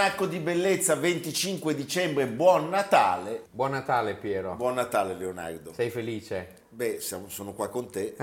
Almanacco di Bellezza, 25 dicembre, buon Natale. Buon Natale Piero, Buon Natale Leonardo. sei felice? Beh, siamo- sono qua con te,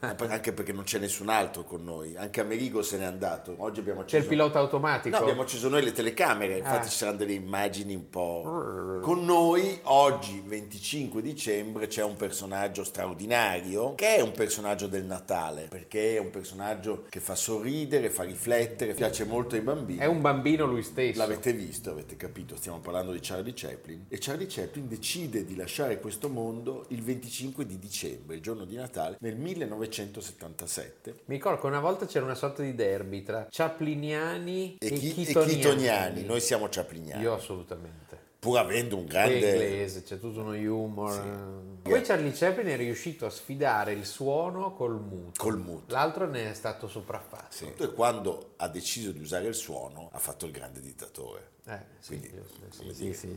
anche perché non c'è nessun altro con noi. Anche Amerigo se n'è andato. Oggi abbiamo C'è acceso... il pilota automatico? No, abbiamo acceso noi le telecamere, infatti Ah. ci saranno delle immagini un po'. Con noi oggi, 25 dicembre, c'è un personaggio straordinario che è un personaggio del Natale, perché è un personaggio che fa sorridere, fa riflettere, piace molto ai bambini. È un bambino lui stesso. L'avete visto, avete capito, stiamo parlando di Charlie Chaplin e Charlie Chaplin decide di lasciare questo mondo il 25 di dicembre, il giorno di Natale, nel 1977 Mi ricordo che una volta c'era una sorta di derby tra Chapliniani e, e, chi- e Chitoniani. Chitoniani, noi siamo Chapliniani, Io assolutamente. Pur avendo un grande... inglese, c'è tutto uno humor. Poi Charlie Chaplin è riuscito a sfidare il suono col muto. Col muto. L'altro ne è stato sopraffatto. Sì. E quando ha deciso di usare il suono ha fatto il grande dittatore. Eh, sì, Quindi, sì, sì, dire, sì, sì,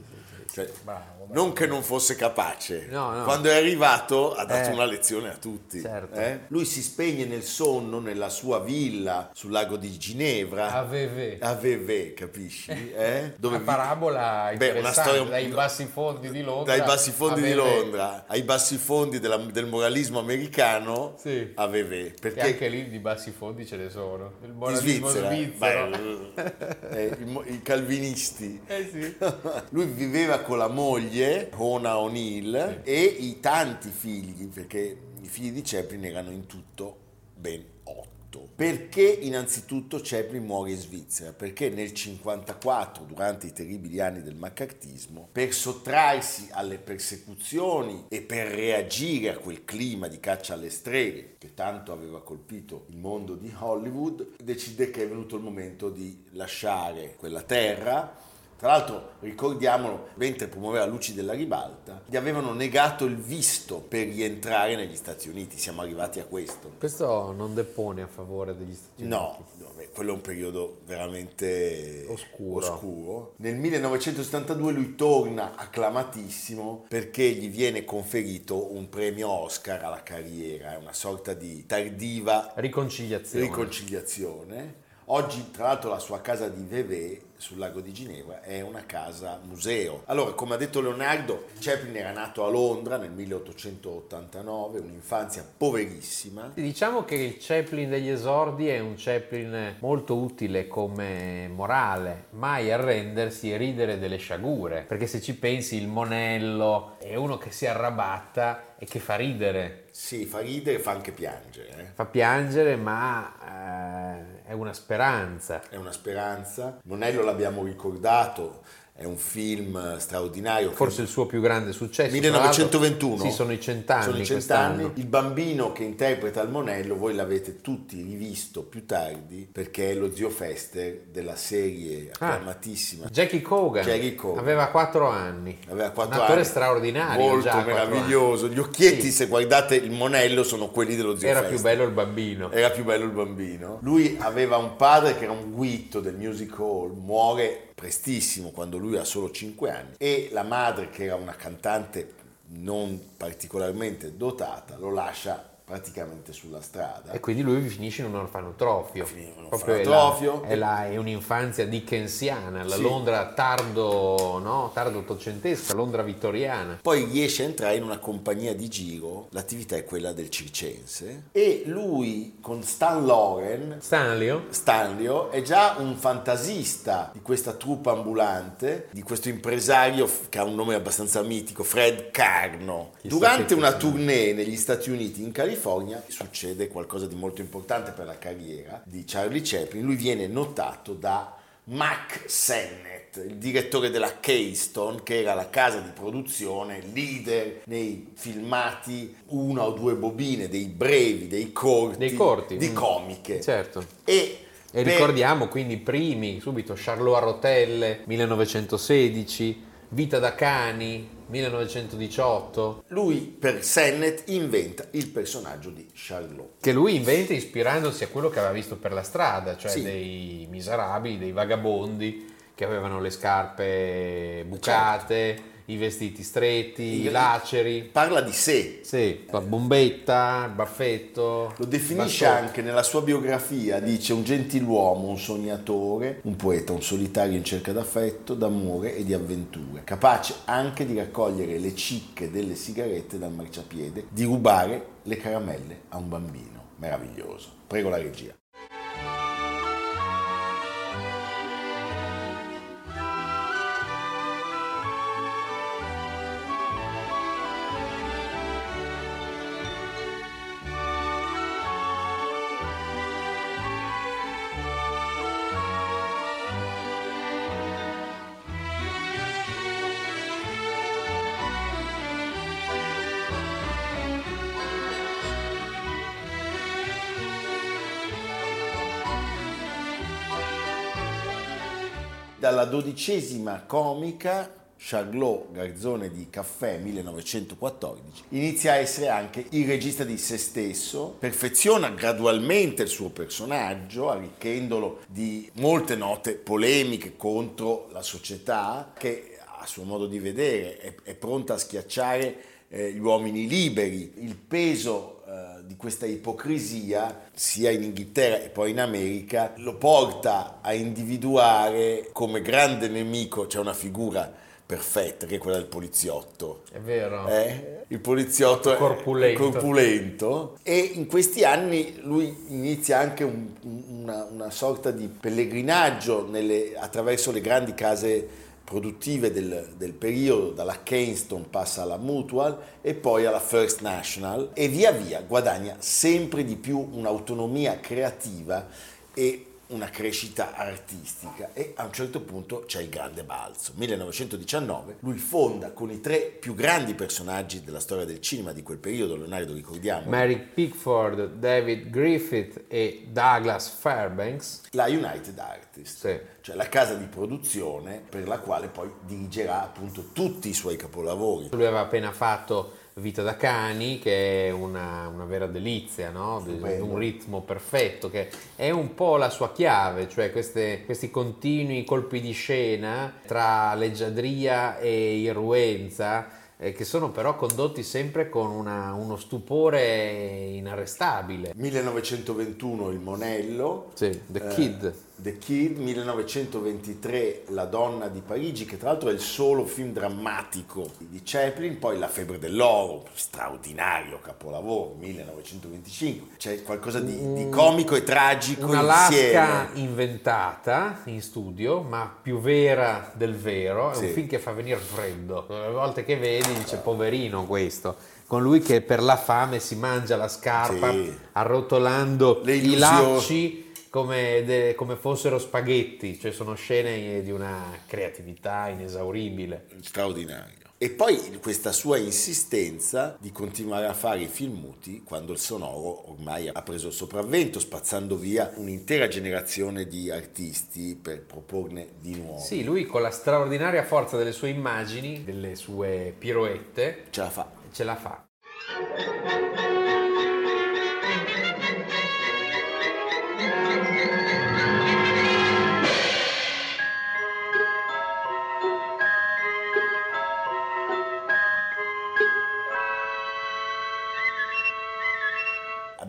sì, Cioè, sì. Bravo, bravo. Non che non fosse capace, No, no. quando è arrivato ha dato Eh. una lezione a tutti. Certo. eh? Lui si spegne nel sonno nella sua villa sul lago di Ginevra. Aveve. A Vevey, capisci? Eh? Dove vi- parabola Beh, una storia dai bassi fondi di Londra. dai bassi fondi di. Londra ai bassi fondi della- del moralismo americano Sì. a Vevey. E Perché anche lì di bassi fondi ce ne sono. Il moralismo Svizzera, svizzero. beh, eh, i, mo- i calvinisti. Eh sì. Lui viveva con la moglie, Ona O'Neill, e i tanti figli, perché i figli di Chaplin erano in tutto ben otto. Perché innanzitutto Chaplin muore in Svizzera? Perché nel 1954, durante i terribili anni del maccartismo, per sottrarsi alle persecuzioni e per reagire a quel clima di caccia alle streghe che tanto aveva colpito il mondo di Hollywood, decide che è venuto il momento di lasciare quella terra tra l'altro, ricordiamolo, mentre promuoveva Luci della ribalta, gli avevano negato il visto per rientrare negli Stati Uniti. Siamo arrivati a questo. Questo non depone a favore degli Stati Uniti. No, no, beh, quello è un periodo veramente Oscuro. oscuro. Nel 1972 lui torna acclamatissimo perché gli viene conferito un premio Oscar alla carriera, è una sorta di tardiva Riconciliazione. riconciliazione. Oggi, tra l'altro, la sua casa di Vevey sul lago di Ginevra è una casa museo. Allora, come ha detto Leonardo, Chaplin era nato a Londra nel 1889, un'infanzia poverissima. Diciamo che il Chaplin degli esordi è un Chaplin molto utile come morale, mai arrendersi e ridere delle sciagure, perché se ci pensi il monello è uno che si arrabatta e che fa ridere, Sì, fa ridere e fa anche piangere. eh. fa piangere ma eh, è una speranza. È una speranza. Monello l'abbiamo ricordato, è un film straordinario. Forse il suo più grande successo. tra 1921. l'altro- Sì, sono i cent'anni Sono i cent'anni. Il bambino che interpreta il Monello, voi l'avete tutti rivisto più tardi perché è lo zio Fester della serie Ah. acclamatissima. Jackie Cogan, Jackie Cogan. aveva 4 anni. Aveva quattro un attore anni. straordinario. molto quattro meraviglioso. Gli occhietti, Sì. se guardate il Monello, sono quelli dello zio Era Fester. più bello il bambino. Era più bello il bambino. Lui aveva un padre che era un guitto del music hall, muore prestissimo quando lui ha solo 5 anni e la madre che era una cantante non particolarmente dotata lo lascia praticamente sulla strada. E quindi lui finisce in un orfanotrofio. Finisce in un Proprio è orfanotrofio. la- È, la- è un'infanzia dickensiana, la Sì. Londra tardo, no? tardo ottocentesca, Londra vittoriana. Poi riesce a entrare in una compagnia di giro, l'attività è quella del circense e lui con Stan Loren Stanlio? Stanlio è già un fantasista di questa troupe ambulante, di questo impresario che ha un nome abbastanza mitico, Fred Carno. Chissà Durante una tournée negli Stati Uniti, in California, succede qualcosa di molto importante per la carriera di Charlie Chaplin. Lui viene notato da Mac Sennett. Il direttore della Keystone, che era la casa di produzione leader nei filmati una o due bobine, dei brevi, dei corti, Dei corti, di mm. comiche. Certo. E, E ricordiamo quindi i primi, subito Charlot a rotelle, 1916, Vita da cani, 1918, lui per Sennett inventa il personaggio di Charlot. che lui inventa ispirandosi a quello che aveva visto per la strada, cioè Sì. dei miserabili, dei vagabondi che avevano le scarpe bucate, i vestiti stretti, Il- laceri. Parla di sé, Sì, la bombetta, il baffetto. Lo definisce bastone. anche nella sua biografia, dice un gentiluomo, un sognatore, un poeta, un solitario in cerca d'affetto, d'amore e di avventure, capace anche di raccogliere le cicche delle sigarette dal marciapiede, di rubare le caramelle a un bambino. Meraviglioso. Prego la regia. Dalla dodicesima comica, Charlot, garzone di caffè 1914, inizia a essere anche il regista di se stesso, perfeziona gradualmente il suo personaggio, arricchendolo di molte note polemiche contro la società, che a suo modo di vedere è, è pronta a schiacciare eh, gli uomini liberi. Il peso eh, di questa ipocrisia, sia in Inghilterra e poi in America, lo porta a individuare come grande nemico, c'è una figura perfetta che è quella del poliziotto. È vero. Eh? Il poliziotto è Corpulento. corpulento. e in questi anni lui inizia anche un- una, una sorta di pellegrinaggio nelle- attraverso le grandi case produttive del, del periodo, dalla Keystone passa alla Mutual e poi alla First National e via via guadagna sempre di più un'autonomia creativa e una crescita artistica e a un certo punto c'è il grande balzo. 1919 lui fonda con i tre più grandi personaggi della storia del cinema di quel periodo, Leonardo ricordiamo, Mary Pickford, David Griffith e Douglas Fairbanks. la United Artists, Sì. cioè la casa di produzione per la quale poi dirigerà appunto tutti i suoi capolavori. Lui aveva appena fatto Vita da cani, che è una, una vera delizia, no? Un ritmo perfetto, che è un po' la sua chiave, cioè queste- questi continui colpi di scena tra leggiadria e irruenza, eh, che sono però condotti sempre con una- uno stupore inarrestabile. 1921 Il Monello, Sì, The eh, Kid. The Kid, 1923 La donna di Parigi, che tra l'altro è il solo film drammatico di Chaplin, poi La febbre dell'oro, straordinario capolavoro, 1925. C'è qualcosa di, di comico e tragico Una insieme. inventata in studio, ma più vera del vero. È Sì. un film che fa venire freddo. Le volte che vedi dice poverino questo. Con lui che per la fame si mangia la scarpa Sì. arrotolando i lacci come, de- come fossero spaghetti. Cioè sono scene di una creatività inesauribile. straordinario. E poi questa sua insistenza di continuare a fare i film muti quando il sonoro ormai ha preso il sopravvento, spazzando via un'intera generazione di artisti per proporne di nuovi. Sì, lui con la straordinaria forza delle sue immagini, delle sue piroette, Ce la fa. ce la fa.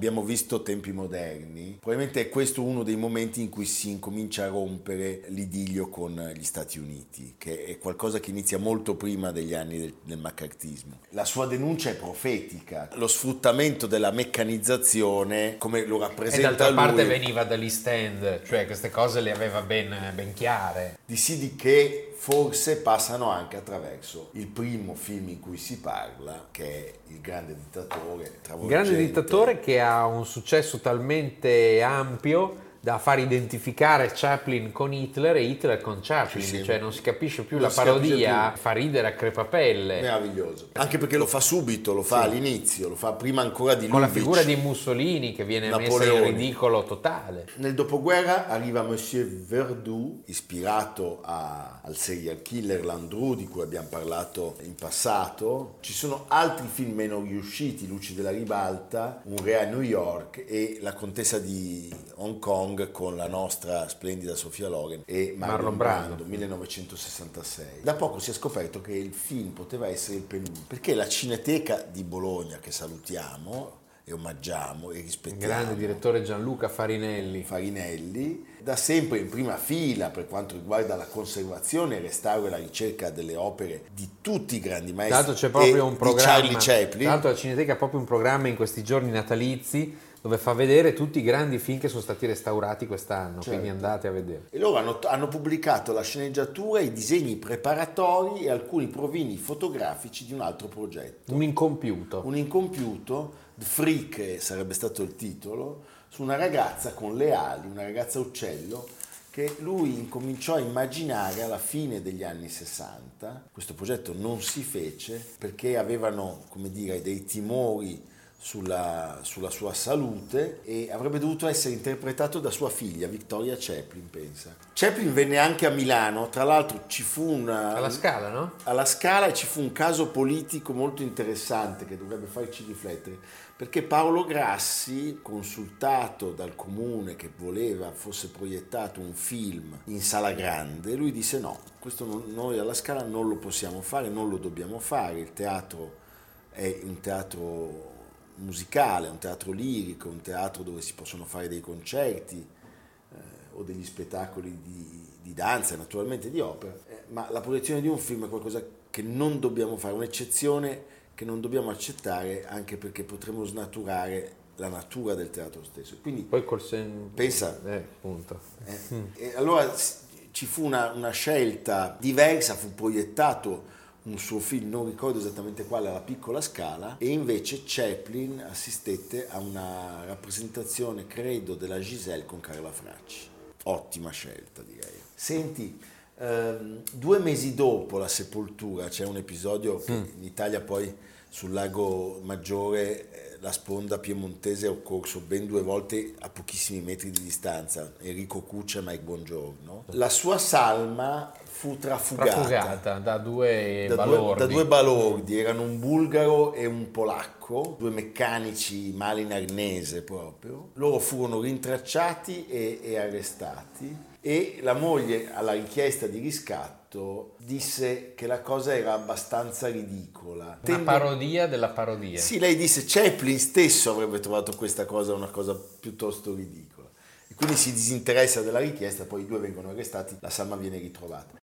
Abbiamo visto tempi moderni, probabilmente è questo uno dei momenti in cui si incomincia a rompere l'idillio con gli Stati Uniti, che è qualcosa che inizia molto prima degli anni del, del maccartismo. La sua denuncia è profetica, lo sfruttamento della meccanizzazione come lo E rappresenta d'altra lui. parte veniva dall'East End, cioè queste cose le aveva ben, ben chiare. di Sidi che forse passano anche attraverso il primo film in cui si parla, che è Il grande dittatore. Il grande dittatore che ha un successo talmente ampio da far identificare Chaplin con Hitler e Hitler con Chaplin, Sì, sì. cioè non si capisce più Non la parodia, più. fa ridere a crepapelle. Meraviglioso. Anche perché lo fa subito, lo fa all'inizio, lo fa prima ancora di Con la figura di Mussolini che viene messa in Napoleone. ridicolo totale. Nel dopoguerra arriva Monsieur Verdoux, ispirato a- al serial killer Landru di cui abbiamo parlato in passato. Ci sono altri film meno riusciti, Luci della ribalta, Un re a New York e La contessa di Hong Kong con la nostra splendida Sofia Loren e Marlon, Marlon Brando, Brando. 1966. Da poco si è scoperto che il film poteva essere il penultimo, perché la Cineteca di Bologna, che salutiamo e omaggiamo e Il rispettiamo, grande direttore Gianluca Farinelli. Farinelli, da sempre in prima fila per quanto riguarda la conservazione, il restauro e la ricerca delle opere di tutti i grandi maestri l'altro c'è proprio un di programma. Charlie Chaplin. L'altro la Cineteca ha proprio un programma in questi giorni natalizi dove fa vedere tutti i grandi film che sono stati restaurati quest'anno, quindi Certo. andate a vedere. E loro hanno, hanno pubblicato la sceneggiatura, i disegni preparatori e alcuni provini fotografici di un altro progetto. Un incompiuto. Un incompiuto, The Freak sarebbe stato il titolo, su una ragazza con le ali, una ragazza uccello, che lui incominciò a immaginare alla fine degli anni 60. Questo progetto non si fece perché avevano, come dire, dei timori sulla, sulla sua salute e avrebbe dovuto essere interpretato da sua figlia, Victoria Chaplin, pensa. Chaplin venne anche a Milano, tra l'altro ci fu una... Alla scala, no? alla Scala e ci fu un caso politico molto interessante che dovrebbe farci riflettere, perché Paolo Grassi, consultato dal comune che voleva fosse proiettato un film in sala grande, lui disse no, questo non- noi alla Scala non lo possiamo fare, non lo dobbiamo fare, il teatro è un teatro musicale, un teatro lirico, un teatro dove si possono fare dei concerti, eh, o degli spettacoli di, di danza, naturalmente di opera, eh, ma la proiezione di un film è qualcosa che non dobbiamo fare, un'eccezione che non dobbiamo accettare anche perché potremo snaturare la natura del teatro stesso. Quindi Poi col sen... Pensa. Eh, appunto. eh, e allora ci fu una, una scelta diversa, fu proiettato un suo film, non ricordo esattamente quale, alla piccola scala, e invece Chaplin assistette a una rappresentazione, credo, della Giselle con Carla Fracci. Ottima scelta, direi. Senti, ehm, due mesi dopo la sepoltura c'è un episodio che in Italia poi sul lago Maggiore eh, la sponda piemontese è occorso ben due volte a pochissimi metri di distanza, Enrico Cuccia e Mike Buongiorno. La sua salma fu trafugata, Trafugata da due da, due, balordi. da due balordi, erano un bulgaro e un polacco, due meccanici male in arnese proprio. Loro furono rintracciati e, e arrestati e la moglie alla richiesta di riscatto disse che la cosa era abbastanza ridicola. Una Tendo- parodia della parodia. sì, lei disse Chaplin stesso avrebbe trovato questa cosa una cosa piuttosto ridicola. E quindi si disinteressa della richiesta, poi i due vengono arrestati, la salma viene ritrovata.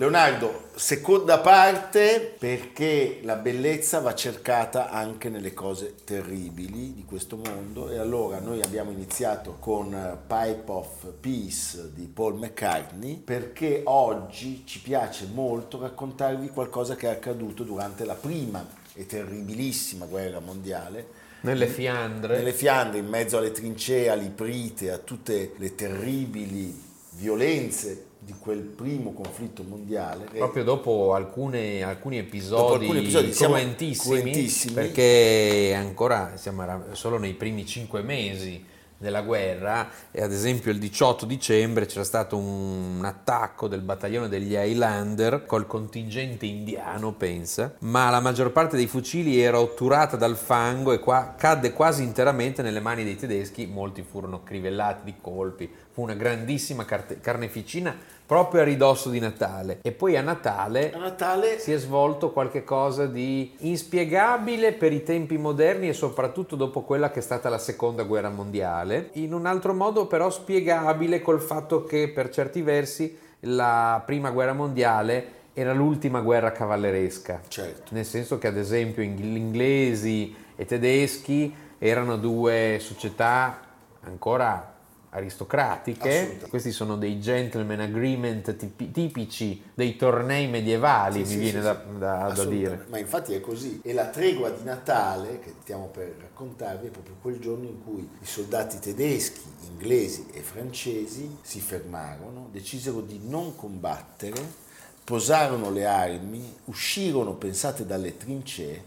Leonardo, seconda parte perché la bellezza va cercata anche nelle cose terribili di questo mondo e allora noi abbiamo iniziato con Pipe of Peace di Paul McCartney perché oggi ci piace molto raccontarvi qualcosa che è accaduto durante la prima e terribilissima guerra mondiale Nelle Fiandre. nelle Fiandre, in mezzo alle trincee, all'iprite, a tutte le terribili violenze di quel primo conflitto mondiale. Proprio dopo alcune- alcuni episodi, Dopo alcuni episodi cruentissimi, perché ancora siamo solo nei primi cinque mesi della guerra, e ad esempio il 18 dicembre c'era stato un, un attacco del battaglione degli Highlander col contingente indiano, pensa, ma la maggior parte dei fucili era otturata dal fango e qua cadde quasi interamente nelle mani dei tedeschi, molti furono crivellati di colpi, una grandissima carte- carneficina proprio a ridosso di Natale. E poi a Natale A Natale si è svolto qualche cosa di inspiegabile per i tempi moderni e soprattutto dopo quella che è stata la seconda guerra mondiale, in un altro modo però spiegabile col fatto che per certi versi la prima guerra mondiale era l'ultima guerra cavalleresca. Certo. Nel senso che ad esempio gli inglesi e tedeschi erano due società ancora aristocratiche, questi sono dei gentleman agreement tipi- tipici dei tornei medievali, Sì, mi sì, viene sì, da, da- da dire. Ma infatti è così. E la tregua di Natale, che stiamo per raccontarvi, è proprio quel giorno in cui i soldati tedeschi, inglesi e francesi si fermarono, decisero di non combattere, posarono le armi, uscirono, pensate, dalle trincee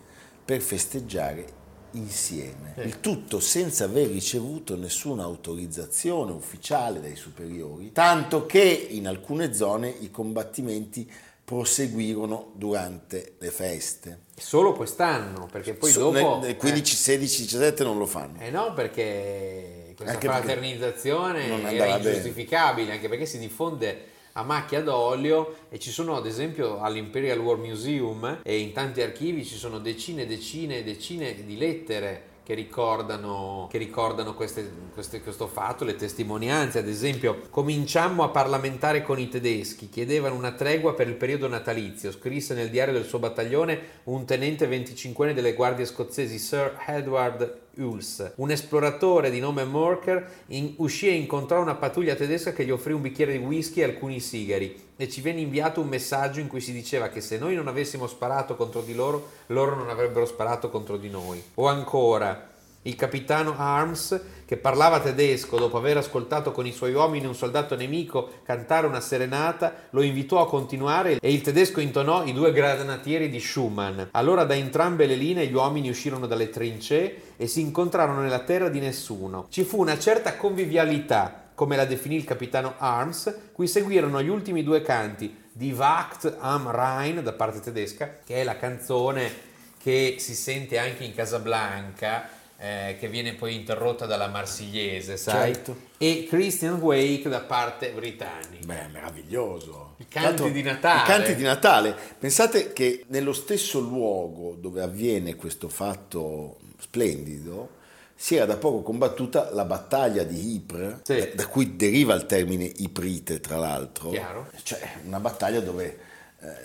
per festeggiare insieme. Il tutto senza aver ricevuto nessuna autorizzazione ufficiale dai superiori, tanto che in alcune zone i combattimenti proseguirono durante le feste. Solo quest'anno, perché poi So- dopo... nel, nel 15, 16, 17 non lo fanno. Eh no, perché questa Anche fraternizzazione era andava bene. ingiustificabile, anche perché si diffonde a macchia d'olio e ci sono ad esempio all'Imperial War Museum e in tanti archivi ci sono decine e decine e decine di lettere che ricordano, che ricordano queste- queste- questo fatto, le testimonianze, ad esempio cominciammo a parlamentare con i tedeschi, chiedevano una tregua per il periodo natalizio, scrisse nel diario del suo battaglione un tenente 25enne delle guardie scozzesi Sir Edward Hulse. Un esploratore di nome Morker in- uscì e incontrò una pattuglia tedesca che gli offrì un bicchiere di whisky e alcuni sigari e ci venne inviato un messaggio in cui si diceva che se noi non avessimo sparato contro di loro, loro non avrebbero sparato contro di noi. O ancora, il capitano Arms, che parlava tedesco dopo aver ascoltato con i suoi uomini un soldato nemico cantare una serenata, lo invitò a continuare e il tedesco intonò i due granatieri di Schumann. Allora da entrambe le linee gli uomini uscirono dalle trincee e si incontrarono nella terra di nessuno. Ci fu una certa convivialità, come la definì il capitano Arms, cui seguirono gli ultimi due canti di Wacht am Rhein da parte tedesca, che è la canzone che si sente anche in Casablanca, eh, che viene poi interrotta dalla Marsigliese, sai? Certo. E Christian Wake da parte britannica. Beh, meraviglioso. I canti di Natale. I canti di Natale. Pensate che nello stesso luogo dove avviene questo fatto splendido si era da poco combattuta la battaglia di Ypres, Sì. da, da cui deriva il termine Iprite, tra l'altro. Chiaro. Cioè, una battaglia dove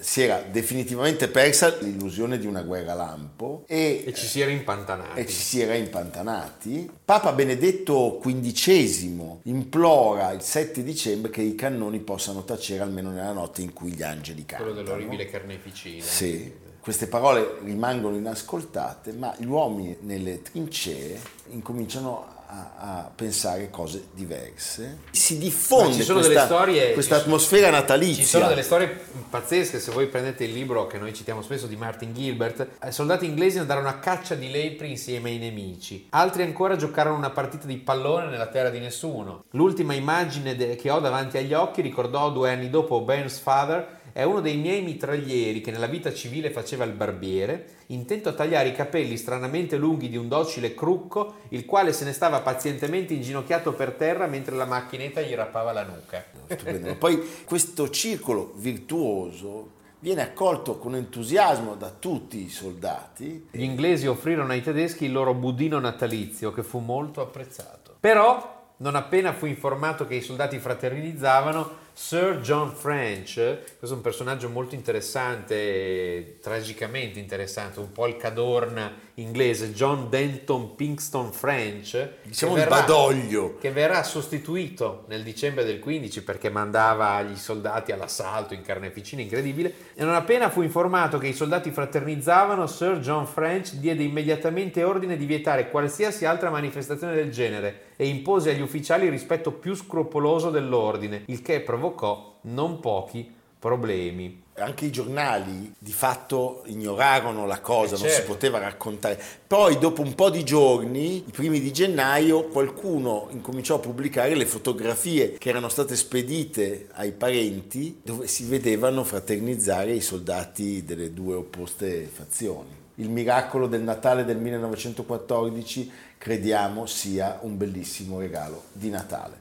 si era definitivamente persa l'illusione di una guerra lampo e, E ci si era impantanati. e ci si era impantanati. Papa Benedetto XV implora il 7 dicembre che i cannoni possano tacere almeno nella notte in cui gli angeli cantano. Quello dell'orribile carneficina. Sì, queste parole rimangono inascoltate, ma gli uomini nelle trincee incominciano a, a pensare cose diverse. Si diffonde ci sono questa, delle storie- questa ci- atmosfera natalizia. Ci sono delle storie pazzesche, se voi prendete il libro che noi citiamo spesso di Martin Gilbert, i soldati inglesi andarono a caccia di lepri insieme ai nemici, altri ancora giocarono una partita di pallone nella terra di nessuno. L'ultima immagine de- che ho davanti agli occhi ricordò due anni dopo Ben's father, è uno dei miei mitraglieri che nella vita civile faceva il barbiere, intento a tagliare i capelli stranamente lunghi di un docile crucco, il quale se ne stava pazientemente inginocchiato per terra mentre la macchinetta gli rappava la nuca. Stupendo. Ma Poi questo circolo virtuoso viene accolto con entusiasmo da tutti i soldati. Gli inglesi offrirono ai tedeschi il loro budino natalizio che fu molto apprezzato. Però, non appena fu informato che i soldati fraternizzavano, Sir John French, questo è un personaggio molto interessante, tragicamente interessante, un po' il Cadorna inglese, John Denton Pinkston French, Diciamo che il badoglio. che verrà sostituito nel dicembre del 15 perché mandava gli soldati all'assalto in carneficina incredibile e non appena fu informato che i soldati fraternizzavano Sir John French diede immediatamente ordine di vietare qualsiasi altra manifestazione del genere e impose agli ufficiali il rispetto più scrupoloso dell'ordine il che provocò non pochi problemi. Anche i giornali di fatto ignorarono la cosa, Eh, non si certo. poteva raccontare. Poi dopo un po' di giorni, i primi di gennaio, qualcuno incominciò a pubblicare le fotografie che erano state spedite ai parenti dove si vedevano fraternizzare i soldati delle due opposte fazioni. Il miracolo del Natale del 1914 crediamo sia un bellissimo regalo di Natale.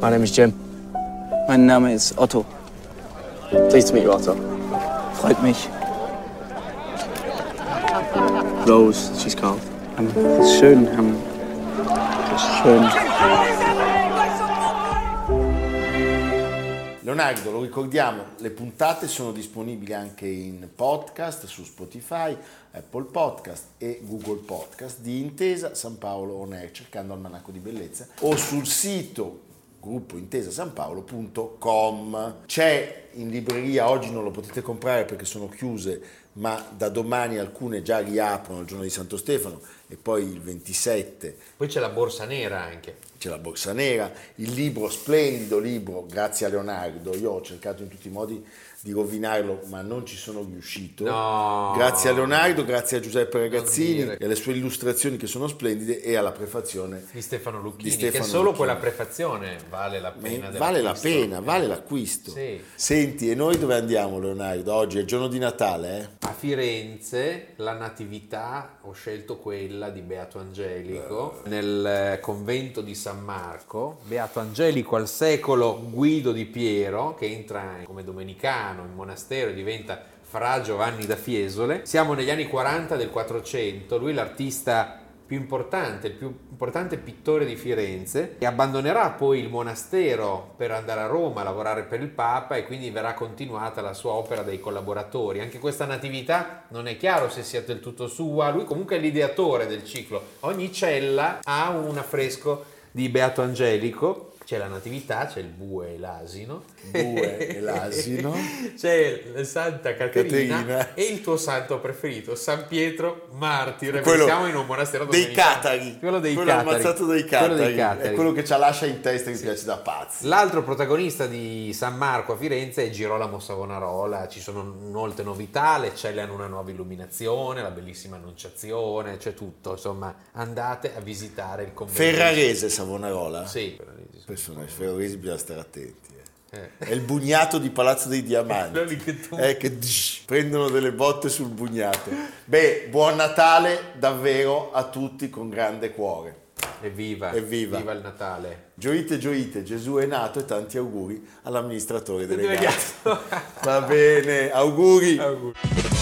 My name is Jim. Mein Name ist Otto. Pleased to meet you, Otto. Freut mich. Rose, she's called. Um, schön. Um, schön. Leonardo, lo ricordiamo, le puntate sono disponibili anche in podcast su Spotify, Apple Podcast e Google Podcast di Intesa San Paolo On Air, cercando Almanacco di Bellezza, o sul sito gruppo intesasanpaolo.com. C'è in libreria, oggi non lo potete comprare perché sono chiuse, ma da domani alcune già riaprono il giorno di Santo Stefano e poi il 27 Poi c'è la borsa nera anche. C'è la borsa nera, il libro, splendido libro, grazie a Leonardo. Io ho cercato in tutti i modi di rovinarlo, ma non ci sono riuscito. No. Grazie a Leonardo, grazie a Giuseppe Ragazzini e alle sue illustrazioni che sono splendide e alla prefazione. Di Stefano Lucchini, Di Stefano che solo Lucchini. quella prefazione vale la pena. Ma vale la pena, vale l'acquisto. Sì. Senti, e noi dove andiamo Leonardo? Oggi è il giorno di Natale, eh? A Firenze la natività ho scelto quella di Beato Angelico nel eh, convento di San Marco. Beato Angelico al secolo Guido di Piero che entra come domenicano in monastero diventa fra Giovanni da Fiesole. Siamo negli anni 40 del 400, lui è l'artista più importante, il più importante pittore di Firenze e abbandonerà poi il monastero per andare a Roma a lavorare per il Papa e quindi verrà continuata la sua opera dai collaboratori. Anche questa natività non è chiaro se sia del tutto sua, lui comunque è l'ideatore del ciclo. Ogni cella ha un affresco di Beato Angelico. C'è la natività, c'è il bue e l'asino. Bue e l'asino. c'è la Santa Caterina, Caterina. e il tuo santo preferito, San Pietro Martire. Quello siamo in un monastero dei catari. Quello dei quello catari. ammazzato dai Quello catari. dei catari. È quello che ci lascia in testa che mi piace da pazzi. L'altro protagonista di San Marco a Firenze è Girolamo Savonarola, ci sono molte novità, le celle hanno una nuova illuminazione, la bellissima annunciazione, c'è tutto, insomma andate a visitare il convento. Ferrarese Savonarola? Sì, Ferrarese, sì. Personaggi ferraresi bisogna stare attenti. eh. Eh. È il bugnato di Palazzo dei Diamanti. Che tu- Eh, che dsh, prendono delle botte sul bugnato. Beh, buon Natale davvero a tutti con grande cuore. Evviva, Evviva. viva il Natale. Gioite, gioite, Gesù è nato e tanti auguri all'amministratore. Delegato. Va bene, auguri. Auguri.